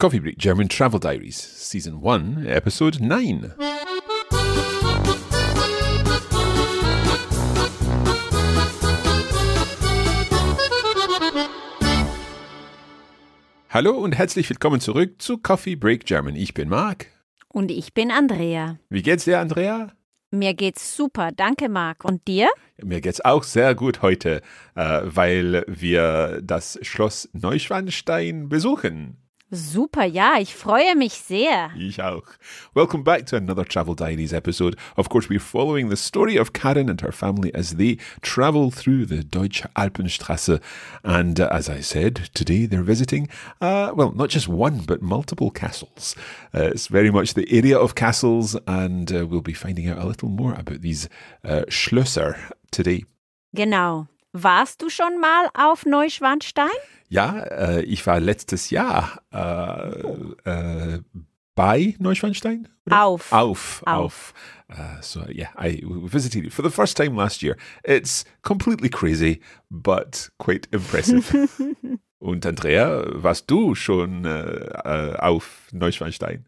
Coffee Break German Travel Diaries, Season 1, Episode 9. Hallo und herzlich willkommen zurück zu Coffee Break German. Ich bin Marc. Und ich bin Andrea. Wie geht's dir, Andrea? Mir geht's super, danke Marc. Und dir? Mir geht's auch sehr gut heute, äh, weil wir das Schloss Neuschwanstein besuchen. Super, ja, ich freue mich sehr. Ich auch. Welcome back to another Travel Diaries episode. Of course, we're following the story of Karen and her family as they travel through the Deutsche Alpenstrasse. And uh, as I said, today they're visiting, uh, well, not just one, but multiple castles. Uh, it's very much the area of castles, and uh, we'll be finding out a little more about these uh, Schlösser today. Genau. Warst du schon mal auf Neuschwanstein? Ja, äh, ich war letztes Jahr äh, äh, bei Neuschwanstein. Oder? Auf. Auf. Auf. Uh, so yeah, I visited it for the first time last year. It's completely crazy, but quite impressive. Und Andrea, warst du schon äh, auf Neuschwanstein?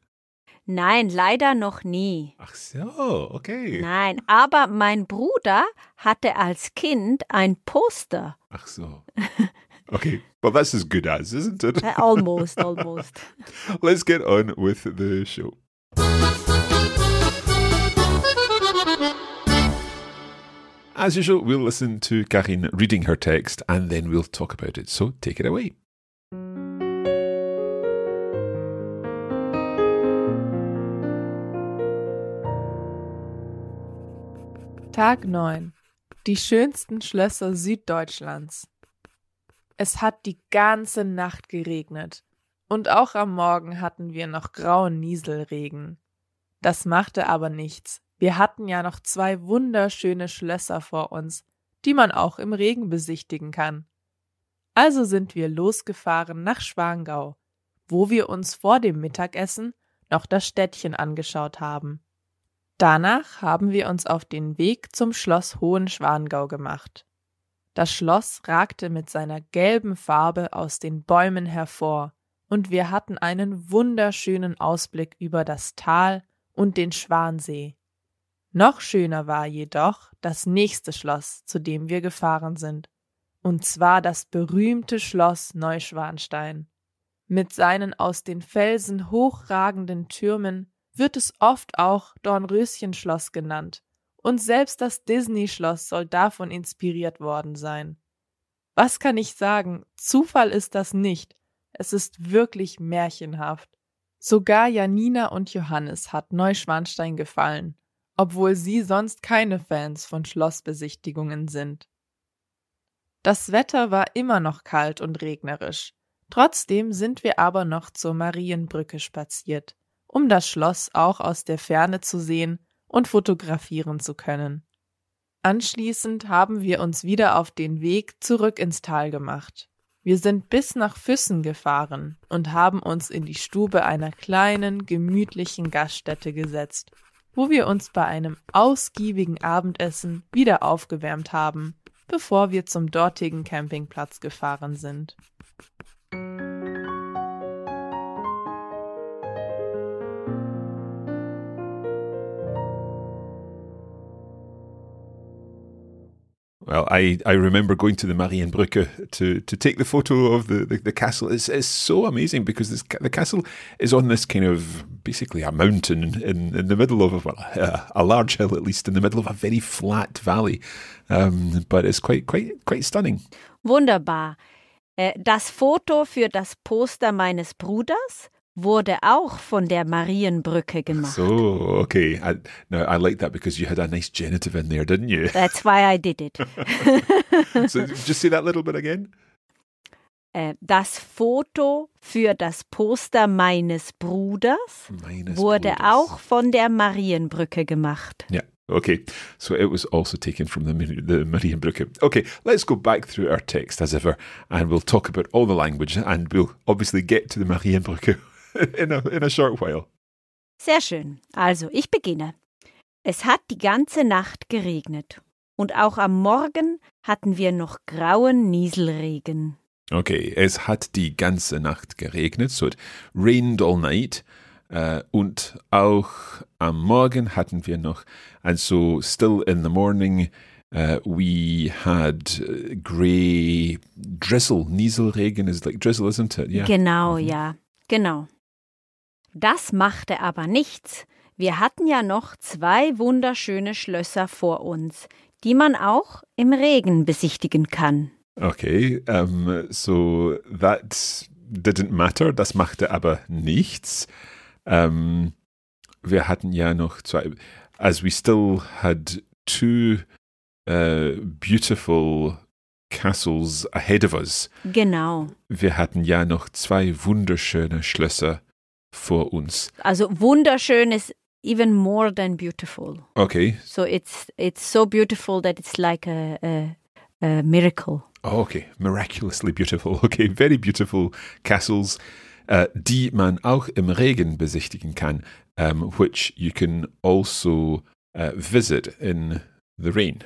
Nein, leider noch nie. Ach so, okay. Nein, aber mein Bruder hatte als Kind ein Poster. Ach so. Okay, well that's as good as, isn't it? Äh, Almost, almost. Let's get on with the show. As usual, we'll listen to Karin reading her text and then we'll talk about it. So take it away. Tag 9. Die schönsten Schlösser Süddeutschlands. Es hat die ganze Nacht geregnet. Und auch am Morgen hatten wir noch grauen Nieselregen. Das machte aber nichts. Wir hatten ja noch zwei wunderschöne Schlösser vor uns, die man auch im Regen besichtigen kann. Also sind wir losgefahren nach Schwangau, wo wir uns vor dem Mittagessen noch das Städtchen angeschaut haben. Danach haben wir uns auf den Weg zum Schloss Hohenschwangau gemacht. Das Schloss ragte mit seiner gelben Farbe aus den Bäumen hervor, und wir hatten einen wunderschönen Ausblick über das Tal und den Schwansee. Noch schöner war jedoch das nächste Schloss, zu dem wir gefahren sind, und zwar das berühmte Schloss Neuschwanstein. Mit seinen aus den Felsen hochragenden Türmen wird es oft auch Dornröschenschloss genannt, und selbst das Disney-Schloss soll davon inspiriert worden sein. Was kann ich sagen? Zufall ist das nicht. Es ist wirklich märchenhaft. Sogar Janina und Johannes hat Neuschwanstein gefallen, obwohl sie sonst keine Fans von Schlossbesichtigungen sind. Das Wetter war immer noch kalt und regnerisch. Trotzdem sind wir aber noch zur Marienbrücke spaziert, um das Schloss auch aus der Ferne zu sehen und fotografieren zu können. Anschließend haben wir uns wieder auf den Weg zurück ins Tal gemacht. Wir sind bis nach Füssen gefahren und haben uns in die Stube einer kleinen, gemütlichen Gaststätte gesetzt, wo wir uns bei einem ausgiebigen Abendessen wieder aufgewärmt haben, bevor wir zum dortigen Campingplatz gefahren sind. Well, I, I remember going to the Marienbrücke to, to take the photo of the, the, the castle. It's, it's so amazing because this, the castle is on this kind of basically a mountain in, in the middle of a, a, large hill, at least in the middle of a very flat valley. Um, but it's quite quite quite stunning. Wunderbar. Äh, Das Foto für das Poster meines Bruders wurde auch von der Marienbrücke gemacht. So okay, I, no, I like that because you had a nice genitive in there, didn't you? That's why I did it. so just say that little bit again. Äh, das Foto für das Poster meines Bruders Meines wurde Bruders. auch von der Marienbrücke gemacht. Yeah. Okay. So it was also taken from the, the Marienbrücke. Okay, let's go back through our text as ever, and we'll talk about all the language, and we'll obviously get to the Marienbrücke in a in a short while. Sehr schön. Also, ich beginne. Es hat die ganze Nacht geregnet. Und auch am Morgen hatten wir noch grauen Nieselregen. Okay, es hat die ganze Nacht geregnet, so it rained all night. Uh, und auch am Morgen hatten wir noch, and so still in the morning, uh, we had uh, grey drizzle. Nieselregen is like drizzle, isn't it? Yeah. Genau, ja, genau. Das machte aber nichts. Wir hatten ja noch zwei wunderschöne Schlösser vor uns, die man auch im Regen besichtigen kann. Okay, um, so that didn't matter, das machte aber nichts. Um, wir hatten ja noch zwei, as we still had two uh, beautiful castles ahead of us. Genau. Wir hatten ja noch zwei wunderschöne Schlösser vor uns. Also wunderschön ist even more than beautiful. Okay, So it's it's so beautiful that it's like a, a, a miracle. Oh, okay. Miraculously beautiful. Okay, very beautiful castles, uh, die man auch im Regen besichtigen kann, um, which you can also uh, visit in the rain.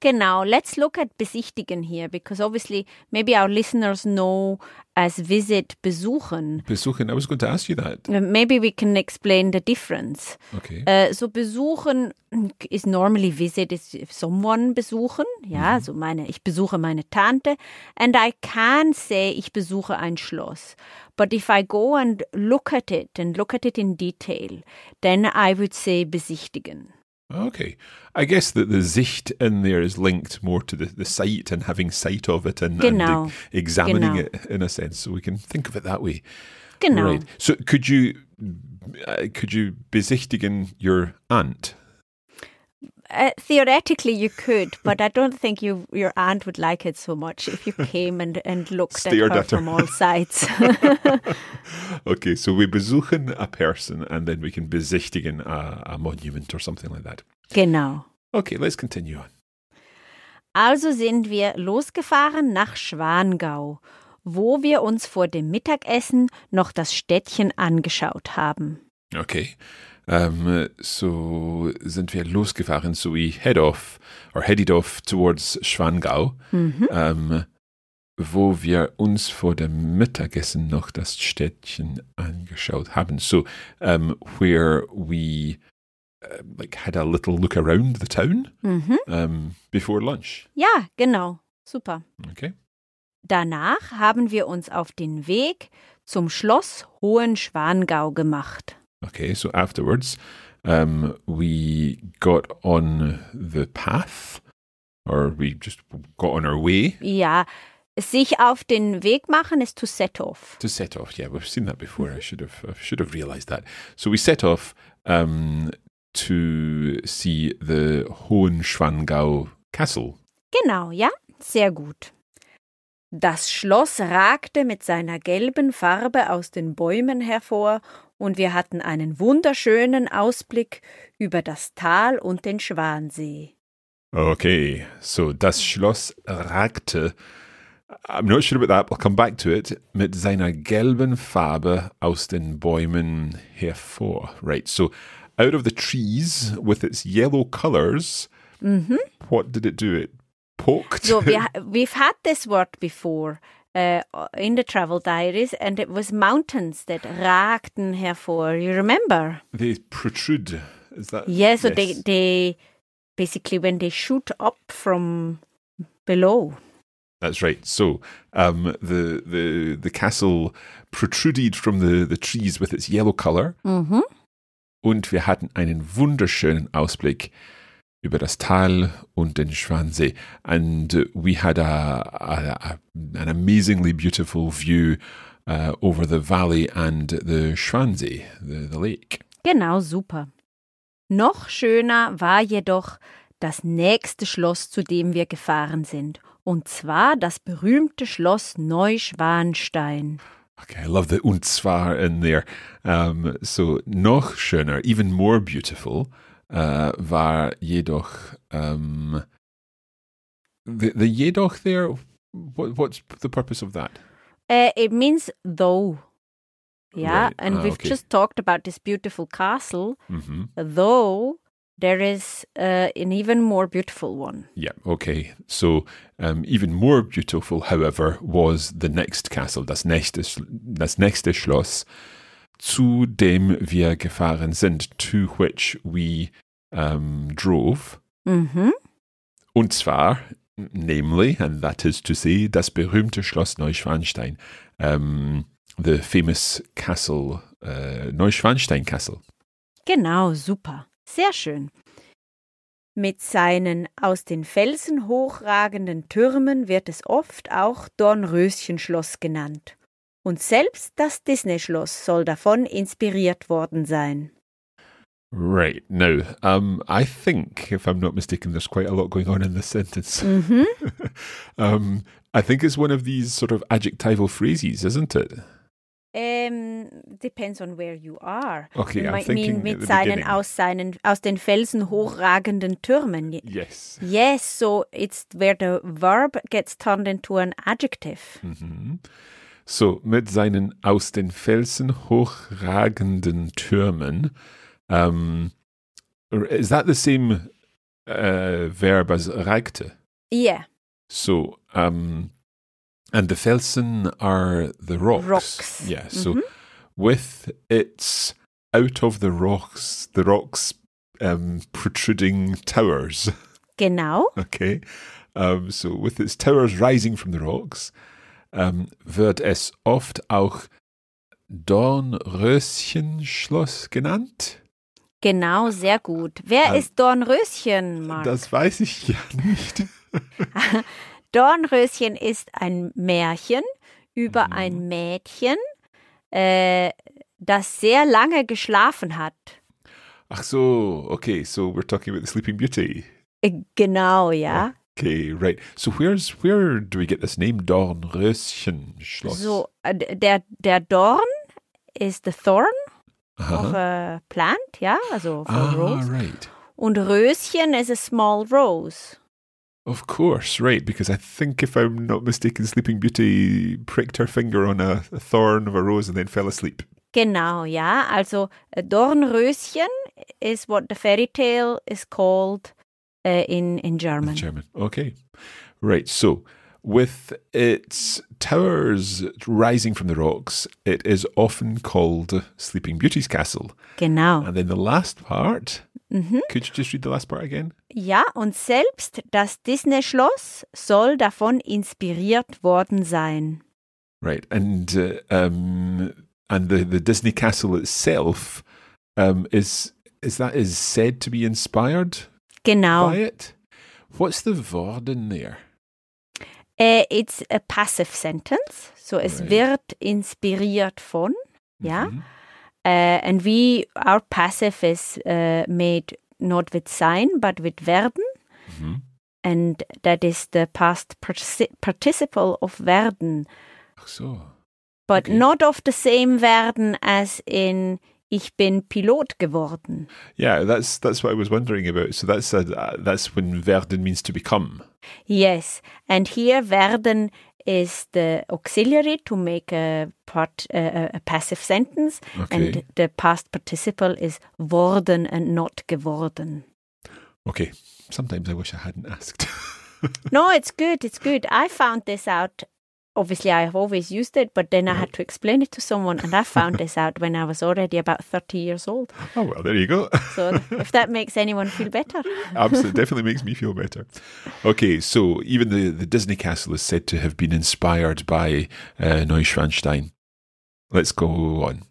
Genau. Let's look at besichtigen here because obviously maybe our listeners know as visit besuchen. Besuchen, I was going to ask you that. Uh, Maybe we can explain the difference. Okay. Äh, so besuchen is normally visit is someone besuchen. Ja, so meine, ich besuche meine Tante. And I can say, ich besuche ein Schloss. But if I go and look at it and look at it in detail, then I would say besichtigen. Okay. I guess that the Sicht in there is linked more to the, the sight and having sight of it and, and e- examining Genau. it in a sense. So we can think of it that way. Genau. Right. So could you uh, could you besichtigen your aunt? Uh, theoretically, you could, but I don't think you, your aunt would like it so much if you came and, and looked at her at her. from all sides. Okay, so we besuchen a person and then we can besichtigen a, a monument or something like that. genau. Okay, let's continue on. Also sind wir losgefahren nach Schwangau, wo wir uns vor dem Mittagessen noch das Städtchen angeschaut haben. Okay, um, so sind wir losgefahren, so we head off or headed off towards Schwangau, um, wo wir uns vor dem Mittagessen noch das Städtchen angeschaut haben. So um, where we uh, like had a little look around the town Mhm. um, before lunch. Ja, genau. Super. Okay. Danach haben wir uns auf den Weg zum Schloss Hohenschwangau gemacht. Okay, so afterwards, um, we got on the path, or we just got on our way Yeah. sich auf den Weg machen ist to set off. to set off. Yeah, we've seen that before. I should have, I should have realised that. So we set off um, to see the Hohenschwangau Castle. Genau, ja, sehr gut. Das Schloss ragte mit seiner gelben Farbe aus den Bäumen hervor, und wir hatten einen wunderschönen Ausblick über das Tal und den Schwansee. Okay, so das Schloss ragte. I'm not sure about that. I'll come back to it. Mit seiner gelben Farbe aus den Bäumen hervor. Right. So, out of the trees with its yellow colors, what did it do? It poked. So, wir, we've had this word before uh, in the travel diaries, and it was mountains that ragten hervor. You remember? they protrude. Is that? Yeah, so they, yes. they basically when they shoot up from below. That's right. So, um, the the the castle protruded from the the trees with its yellow color. Mhm. und wir hatten einen wunderschönen Ausblick über das Tal und den Schwansee. And we had a, a an amazingly beautiful view uh, over the valley and the Schwansee, the, the lake. Genau, super. Noch schöner war jedoch das nächste Schloss, zu dem wir gefahren sind. Und zwar das berühmte Schloss Neuschwanstein. Okay, I love the und zwar in there. Um, so noch schöner, even more beautiful, uh, jedoch um, the, the jedoch there. What, what's the purpose of that? Uh, it means though. Yeah, Right, and ah, we've okay. just talked about this beautiful castle, hmm though there is uh, an even more beautiful one. Yeah, okay. So um, even more beautiful, however, was the next castle, das nächste, das nächste Schloss, zu dem wir gefahren sind, to which we um, drove. Mhm. Und zwar, namely, and that is to say, das berühmte Schloss Neuschwanstein, um, the famous castle, uh, Neuschwanstein Castle. Genau, super. Sehr schön. Mit seinen aus den Felsen hochragenden Türmen wird es oft auch Dornröschenschloss genannt. Und selbst das Disney-Schloss soll davon inspiriert worden sein. Right. Now, um, I think, if I'm not mistaken, there's quite a lot going on in this sentence. Mhm. um, I think it's one of these sort of adjectival phrases, isn't it? Ähm, depends on where you are. Okay, you I'm might thinking mean mit seinen aus seinen aus den Felsen hochragenden Türmen. Yes. Yes, so it's where the verb gets turned into an adjective. Mhm. So, mit seinen aus den Felsen hochragenden Türmen. Um, is that the same uh, verb as ragte? Yeah, So, um, and the Felsen are the rocks. Rocks. Yeah. So, Mhm. with its out of the rocks, the rocks um, protruding towers. genau. Okay. Um, so, with its towers rising from the rocks, um, wird es oft auch Dornröschenschloss genannt. Genau, sehr gut. Wer Ähm, ist Dornröschen, Mark? Das weiß ich ja nicht. Dornröschen ist ein Märchen über Mhm. ein Mädchen, äh, das sehr lange geschlafen hat. Ach so, okay, so we're talking about the Sleeping Beauty. Äh, Genau, ja. Okay, right. So where's where do we get this name Dornröschenschloss? So, äh, der, der Dorn is the thorn of a plant, yeah, also of a Ah, rose. right. Und Röschen is a small rose. Of course, right. Because I think, if I'm not mistaken, Sleeping Beauty pricked her finger on a, a thorn of a rose and then fell asleep. Genau, ja. Also Dornröschen is what the fairy tale is called in, in in German. German. Okay, right. So, with its towers rising from the rocks, it is often called Sleeping Beauty's castle. Genau. And then the last part. Mhm. Could you just read the last part again? Ja, und selbst das Disney-Schloss soll davon inspiriert worden sein. Right, and uh, um, and the, the Disney castle itself um, is is that is said to be inspired Genau. it. What's the worden there? Äh, it's a passive sentence, so es Right. wird inspiriert von, ja. Mhm. Äh, and we, our passive is äh, made not with sein, but with werden. Mhm. And that is the past partici- participle of werden, Ach so. but Okay. not of the same werden as in ich bin Pilot geworden. Yeah, that's that's what I was wondering about. So that's a, that's when werden means to become. Yes, and here werden is the auxiliary to make a part uh, a passive sentence, Okay. and the past participle is worden and not geworden. Okay. Sometimes I wish I hadn't asked. no, it's good. It's good. I found this out. Obviously, I have always used it, but then I had to explain it to someone, and I found this out when I was already about 30 years old. oh well, there you go. So, if that makes anyone feel better. Absolutely, definitely makes me feel better. Okay, so even the, the Disney castle is said to have been inspired by uh, Neuschwanstein. Let's go on.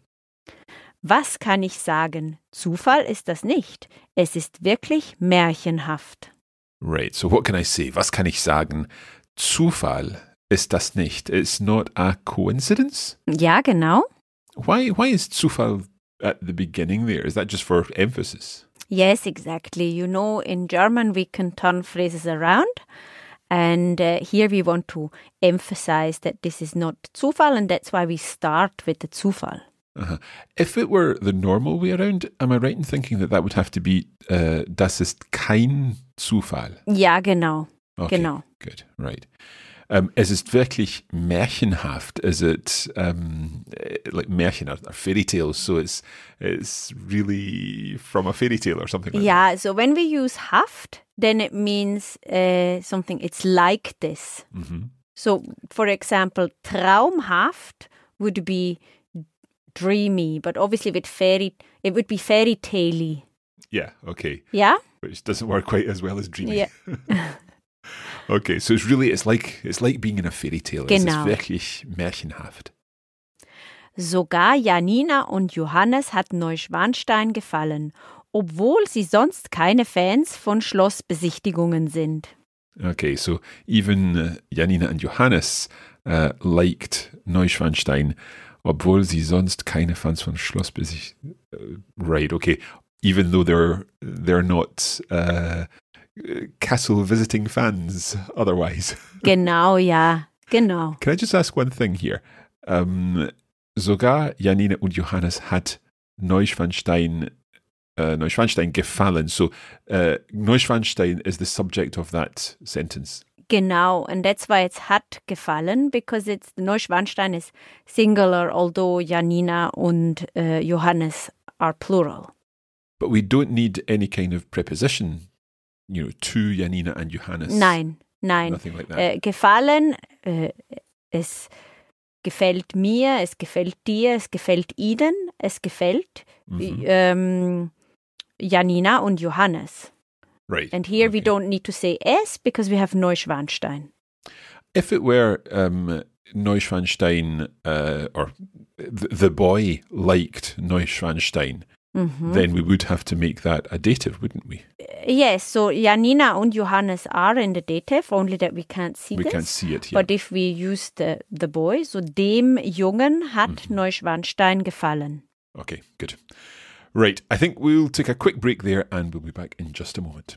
Was kann ich sagen? Zufall ist das nicht. Es ist wirklich märchenhaft. Right, so what can I say? Was kann ich sagen? Zufall ist das nicht. It's not a coincidence. Ja, genau. Why, why is Zufall at the beginning there? Is that just for emphasis? Yes, exactly. You know, in German we can turn phrases around. And uh, here we want to emphasize that this is not Zufall, and that's why we start with the Zufall. Uh-huh. If it were the normal way around, am I right in thinking that that would have to be uh, das ist kein Zufall? Ja, genau. Okay, Genau. Good, right. Um, es ist wirklich märchenhaft. Is it um, eh, like Märchen or, fairy tales? So it's it's really from a fairy tale or something like Yeah, so when we use haft, then it means uh, something, it's like this. that. hmm So, for example, traumhaft would be dreamy, but obviously with fairy, it would be fairy tale Yeah, okay. Yeah? Which doesn't work quite as well as dreamy. Yeah. okay, so it's really it's like it's like being in a fairy tale. Es Genau. ist wirklich märchenhaft. Sogar Janina und Johannes hat Neuschwanstein gefallen, obwohl sie sonst keine Fans von Schlossbesichtigungen sind. Okay, so even uh, Janina and Johannes uh, liked Neuschwanstein, obwohl sie sonst keine Fans von Schloss besicht. Uh, right, okay. Even though they're they're not uh, castle visiting fans otherwise. Genau, ja, genau. Can I just ask one thing here? Um, sogar Janina und Johannes hat Neuschwanstein uh, Neuschwanstein gefallen. So uh, Neuschwanstein is the subject of that sentence. Genau, and that's why it's hat gefallen, because it's Neuschwanstein is singular, although Janina und uh, Johannes are plural. But we don't need any kind of preposition, you know, to Janina and Johannes. Nein, nein. Nothing like that. Äh, gefallen, äh, es gefällt mir, es gefällt dir, es gefällt ihnen, es gefällt Mhm. ähm, Janina und Johannes. right. And here we don't need to say es because we have Neuschwanstein. If it were um, Neuschwanstein, uh, or th- the boy liked Neuschwanstein, Mhm. then we would have to make that a dative, wouldn't we? Yes, so Janina and Johannes are in the dative, only that we can't see we this. can't see it here. But if we use the, the boy, so dem Jungen hat Mhm. Neuschwanstein gefallen. Okay, good. Right, I think we'll take a quick break there and we'll be back in just a moment.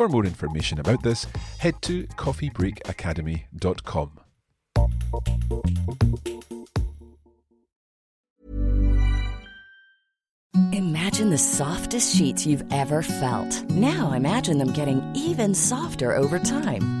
For more information about this, head to coffeebreakacademy.com. Imagine the softest sheets you've ever felt. Now imagine them getting even softer over time.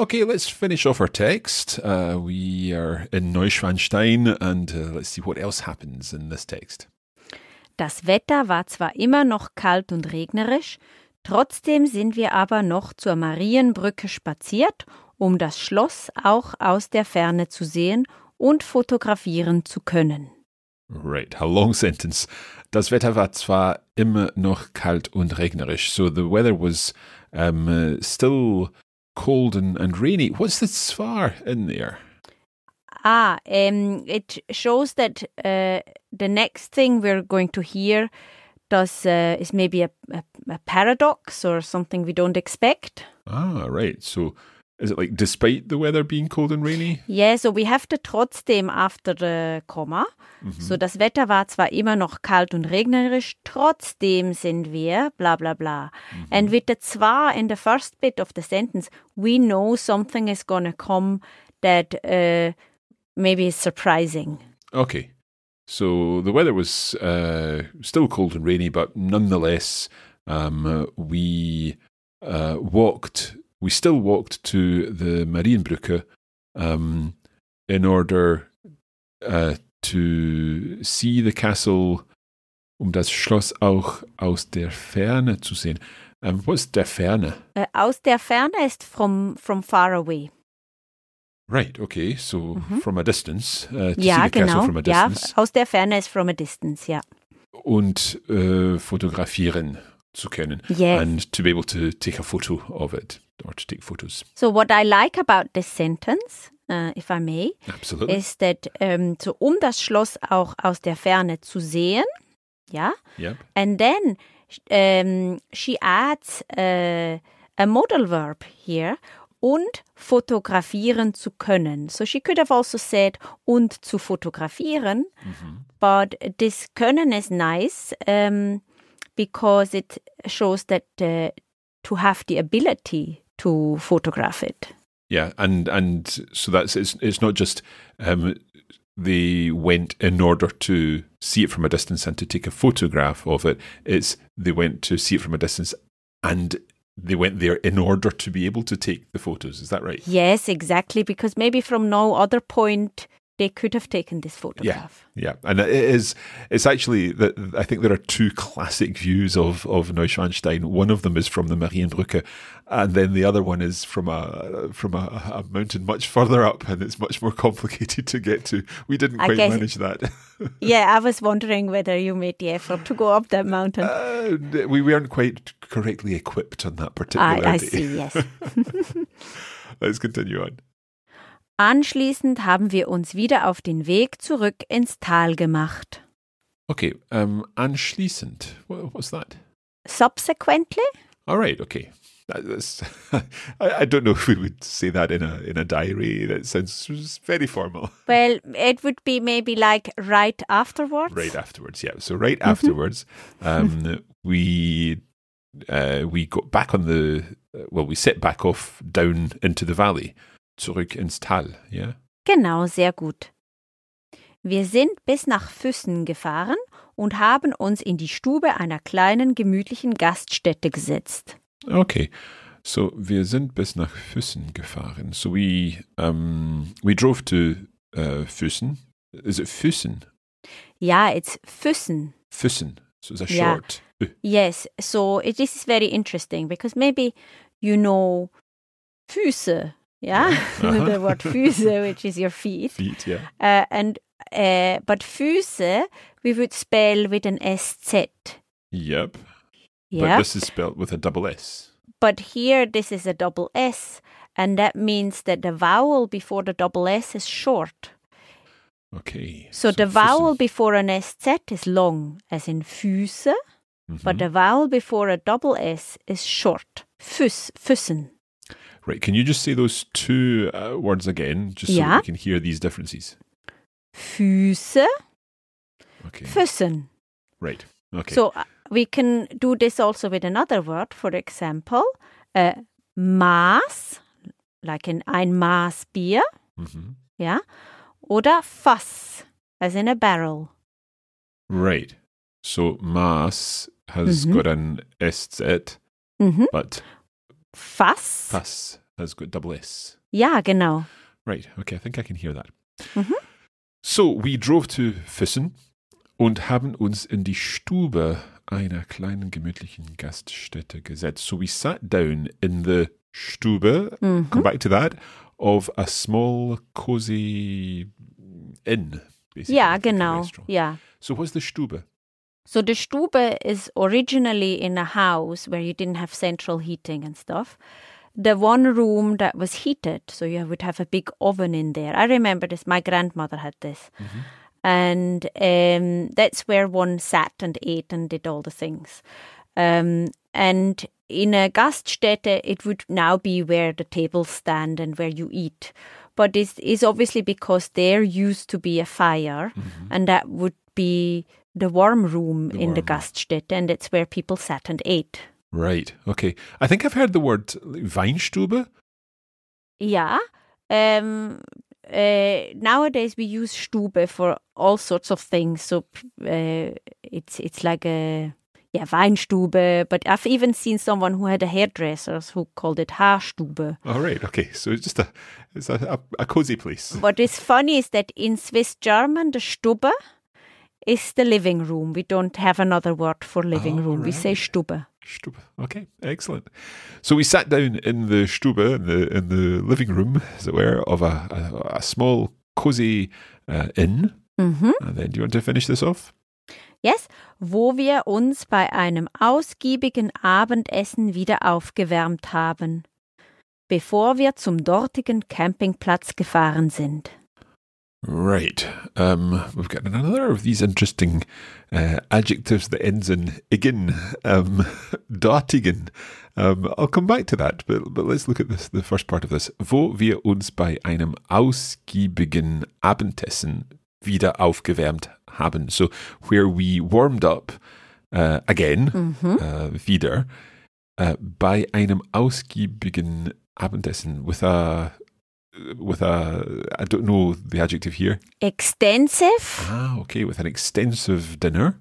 Okay, let's finish off our text. Uh, we are in Neuschwanstein and uh, let's see what else happens in this text. Das Wetter war zwar immer noch kalt und regnerisch, trotzdem sind wir aber noch zur Marienbrücke spaziert, um das Schloss auch aus der Ferne zu sehen und fotografieren zu können. Right, a long sentence. Das Wetter war zwar immer noch kalt und regnerisch, so the weather was um, uh, still cold and, and rainy. What's the zwar in there? Ah, um, it shows that uh, the next thing we're going to hear does uh, is maybe a, a, a paradox or something we don't expect. Ah, right. So is it like despite the weather being cold and rainy? Ja, so we have to trotzdem after the Komma. So das Wetter war zwar immer noch kalt und regnerisch, trotzdem sind wir bla bla bla. And with the zwar in the first bit of the sentence, we know something is gonna come that uh, maybe is surprising. Okay. So the weather was uh, still cold and rainy, but nonetheless, um, we uh, walked. We still walked to the Marienbrücke um, in order uh, to see the castle, um das Schloss auch aus der Ferne zu sehen. Um, what's der Ferne? Äh, aus der Ferne ist from, from far away. Right. Okay. So from a distance uh, to Ja, see the castle genau. from a distance. Ja, aus der Ferne ist from a distance, ja. und äh, fotografieren zu können. Yes. And to be able to take a photo of it or to take photos. So what I like about this sentence, uh, if I may, Absolutely. ist, that um, so um das Schloss auch aus der Ferne zu sehen, ja, yep. and then um, she adds uh, a modal verb here und fotografieren zu können. So she could have also said und zu fotografieren, but this können is nice um, because it shows that uh, to have the ability to photograph it. Yeah, and and so that's it's it's not just um, they went in order to see it from a distance and to take a photograph of it. It's they went to see it from a distance and they went there in order to be able to take the photos. Is that right? Yes, exactly, because maybe from no other point they could have taken this photograph. Yeah, yeah. and it is. It's actually that I think there are two classic views of of Neuschwanstein. One of them is from the Marienbrücke, and then the other one is from a from a, a mountain much further up, and it's much more complicated to get to. We didn't quite guess- manage that. Yeah, I was wondering whether you made the effort to go up that mountain. Uh, we weren't quite correctly equipped on that particular I, I day. see, yes. Let's continue on. Anschließend haben wir uns wieder auf den Weg zurück ins Tal gemacht. Okay, um, anschließend. What, what's that? Subsequently, All right, okay. That- I, I don't know if we would say that in a in a diary. That sounds very formal. well, it would be maybe like right afterwards. Right afterwards, yeah. So right afterwards, um, we uh, we got back on the well, we set back off down into the valley, zurück ins Tal. Yeah. Genau, sehr gut. Wir sind bis nach Füssen gefahren und haben uns in die Stube einer kleinen gemütlichen Gaststätte gesetzt. Okay. So wir sind bis nach Füssen gefahren. So we um we drove to uh, Füssen. Is it Füssen? Ja, it's Füssen. Füssen. So it's a Yeah. short. Ö. Yes, so it this is very interesting because maybe you know Füße, yeah, Uh-huh. the word Füße, which is your feet, Feet, yeah. uh, and uh, but Füße we would spell with an sz, Yep. yeah. But this is spelled with a double S. But here this is a double S, and that means that the vowel before the double S is short. Okay. So, the vowel before an SZ is long, as in Füße, but Mhm. the vowel before a double S is short. Füß, Füssen. Right. Can you just say those two uh, words again, just so Yeah. that we can hear these differences? Füße, Okay. Füssen. Right. Okay. So uh, we can do this also with another word. For example, uh, Maß, like in ein Maß Bier, Mhm. yeah, oder Fass, as in a barrel. Right. So Maß has Mhm. got an SZ, Mhm. but Fass. Pass has got double S. Ja, genau. Right. Okay. I think I can hear that. Mhm. So we drove to Füssen und haben uns in die Stube einer kleinen gemütlichen Gaststätte gesetzt. So we sat down in the Stube, Mhm. come back to that, of a small cozy inn. Basically, like genau. Ja. So what's the Stube? So the Stube is originally in a house where you didn't have central heating and stuff. The one room that was heated. So you would have a big oven in there. I remember this. My grandmother had this. And um, that's where one sat and ate and did all the things. Um, and in a Gaststätte, it would now be where the tables stand and where you eat. But this is obviously because there used to be a fire, and that would be the warm room in the warm room. Gaststätte, and it's where people sat and ate. Right. Okay. I think I've heard the word Weinstube. Yeah. Um, uh, nowadays we use Stube for all sorts of things. So uh, it's it's like a yeah Weinstube. But I've even seen someone who had a hairdresser who called it Haarstube. All right. Okay. So it's just a it's a, a, a cozy place. What is funny is that in Swiss German, the Stube is the living room. We don't have another word for living Oh, room. We say. Stube. Stube. Okay, excellent. So we sat down in the Stube, in the in the living room, as it were, of a a, a small cozy uh, inn. Mhm. And then, do you want to finish this off? Yes, wo wir uns bei einem ausgiebigen Abendessen wieder aufgewärmt haben, bevor wir zum dortigen Campingplatz gefahren sind. Right. Um, we've got another of these interesting uh, adjectives that ends in igen, um, dortigen. Um, I'll come back to that, but, but let's look at this, the first part of this. Wo wir uns bei einem ausgiebigen Abendessen wieder aufgewärmt haben. So, where we warmed up uh, again, Mhm. uh, wieder, uh, bei einem ausgiebigen Abendessen with a with a I don't know the adjective here. Extensive? Ah, okay, with an extensive dinner.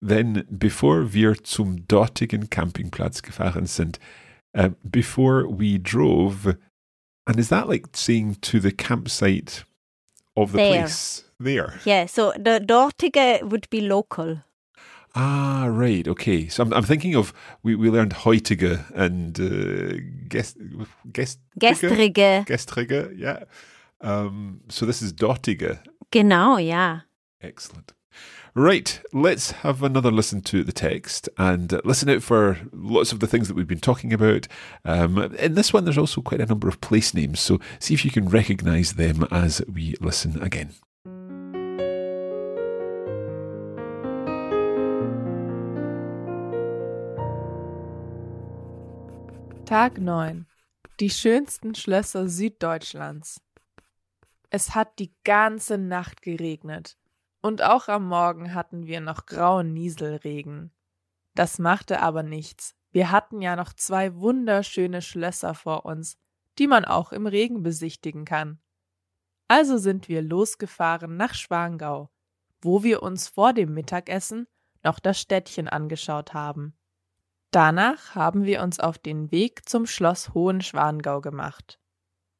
Then before wir zum dortigen Campingplatz gefahren sind, uh, before we drove, and is that like saying to the campsite of the There. place there? Yeah, so the dortige would be local. Ah, right. Okay. So I'm, I'm thinking of we, we learned heutige and uh, guest guest Gestrige. gestrige. Yeah. Um, so this is dortige. Genau, ja. Excellent. Right, let's have another listen to the text and listen out for lots of the things that we've been talking about. Um, in this one, there's also quite a number of place names, so see if you can recognize them as we listen again. Tag 9. Die schönsten Schlösser Süddeutschlands. Es hat die ganze Nacht geregnet. Und auch am Morgen hatten wir noch grauen Nieselregen. Das machte aber nichts. Wir hatten ja noch zwei wunderschöne Schlösser vor uns, die man auch im Regen besichtigen kann. Also sind wir losgefahren nach Schwangau, wo wir uns vor dem Mittagessen noch das Städtchen angeschaut haben. Danach haben wir uns auf den Weg zum Schloss Hohenschwangau gemacht.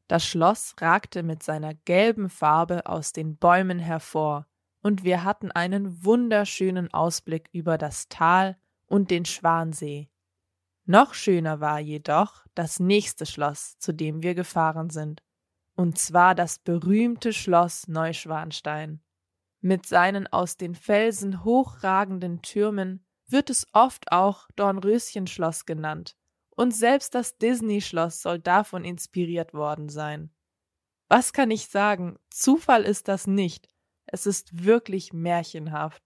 Das Schloss ragte mit seiner gelben Farbe aus den Bäumen hervor, und wir hatten einen wunderschönen Ausblick über das Tal und den Schwansee. Noch schöner war jedoch das nächste Schloss, zu dem wir gefahren sind, und zwar das berühmte Schloss Neuschwanstein. Mit seinen aus den Felsen hochragenden Türmen wird es oft auch Dornröschenschloss genannt, und selbst das Disney-Schloss soll davon inspiriert worden sein. Was kann ich sagen? Zufall ist das nicht. Es ist wirklich märchenhaft.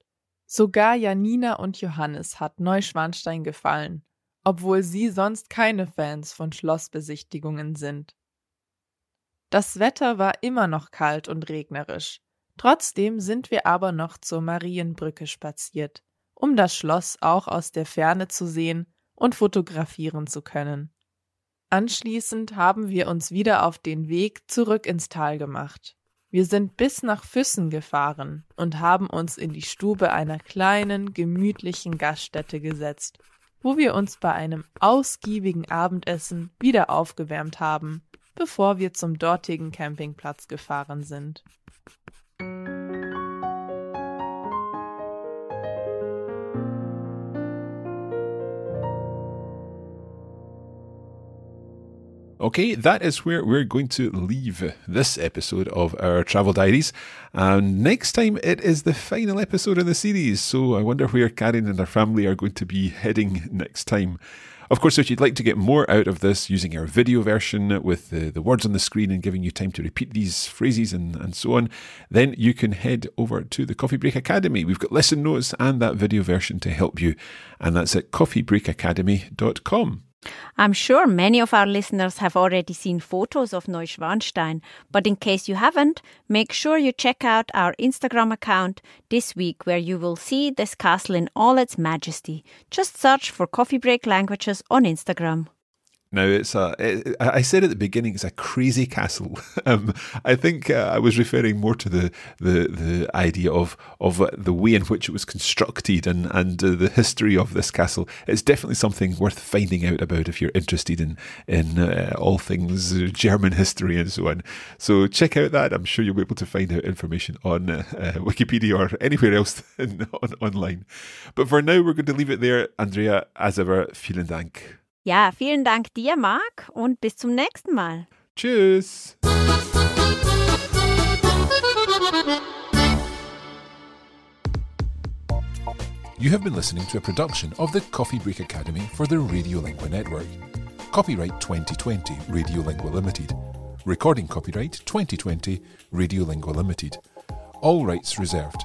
Sogar Janina und Johannes hat Neuschwanstein gefallen, obwohl sie sonst keine Fans von Schlossbesichtigungen sind. Das Wetter war immer noch kalt und regnerisch. Trotzdem sind wir aber noch zur Marienbrücke spaziert, um das Schloss auch aus der Ferne zu sehen und fotografieren zu können. Anschließend haben wir uns wieder auf den Weg zurück ins Tal gemacht. Wir sind bis nach Füssen gefahren und haben uns in die Stube einer kleinen, gemütlichen Gaststätte gesetzt, wo wir uns bei einem ausgiebigen Abendessen wieder aufgewärmt haben, bevor wir zum dortigen Campingplatz gefahren sind. Okay, that is where we're going to leave this episode of our travel diaries. And next time, it is the final episode in the series. So I wonder where Karen and her family are going to be heading next time. Of course, if you'd like to get more out of this using our video version with the, the words on the screen and giving you time to repeat these phrases and, and so on, then you can head over to the Coffee Break Academy. We've got lesson notes and that video version to help you. And that's at coffeebreakacademy.com. I'm sure many of our listeners have already seen photos of Neuschwanstein, but in case you haven't, make sure you check out our Instagram account this week where you will see this castle in all its majesty. Just search for Coffee Break Languages on Instagram. Now it's a. It, I said at the beginning it's a crazy castle. Um, I think uh, I was referring more to the the, the idea of of uh, the way in which it was constructed and and uh, the history of this castle. It's definitely something worth finding out about if you're interested in in uh, all things German history and so on. So check out that. I'm sure you'll be able to find out information on uh, uh, Wikipedia or anywhere else on, online. But for now, we're going to leave it there. Andrea, as ever, vielen Dank. Ja, vielen Dank dir, Mark, und bis zum nächsten Mal. Tschüss. You have been listening to a production of the Coffee Break Academy for the Radiolingua Network. Copyright 2020 Radiolingua Limited. Recording copyright 2020 Radiolingua Limited. All rights reserved.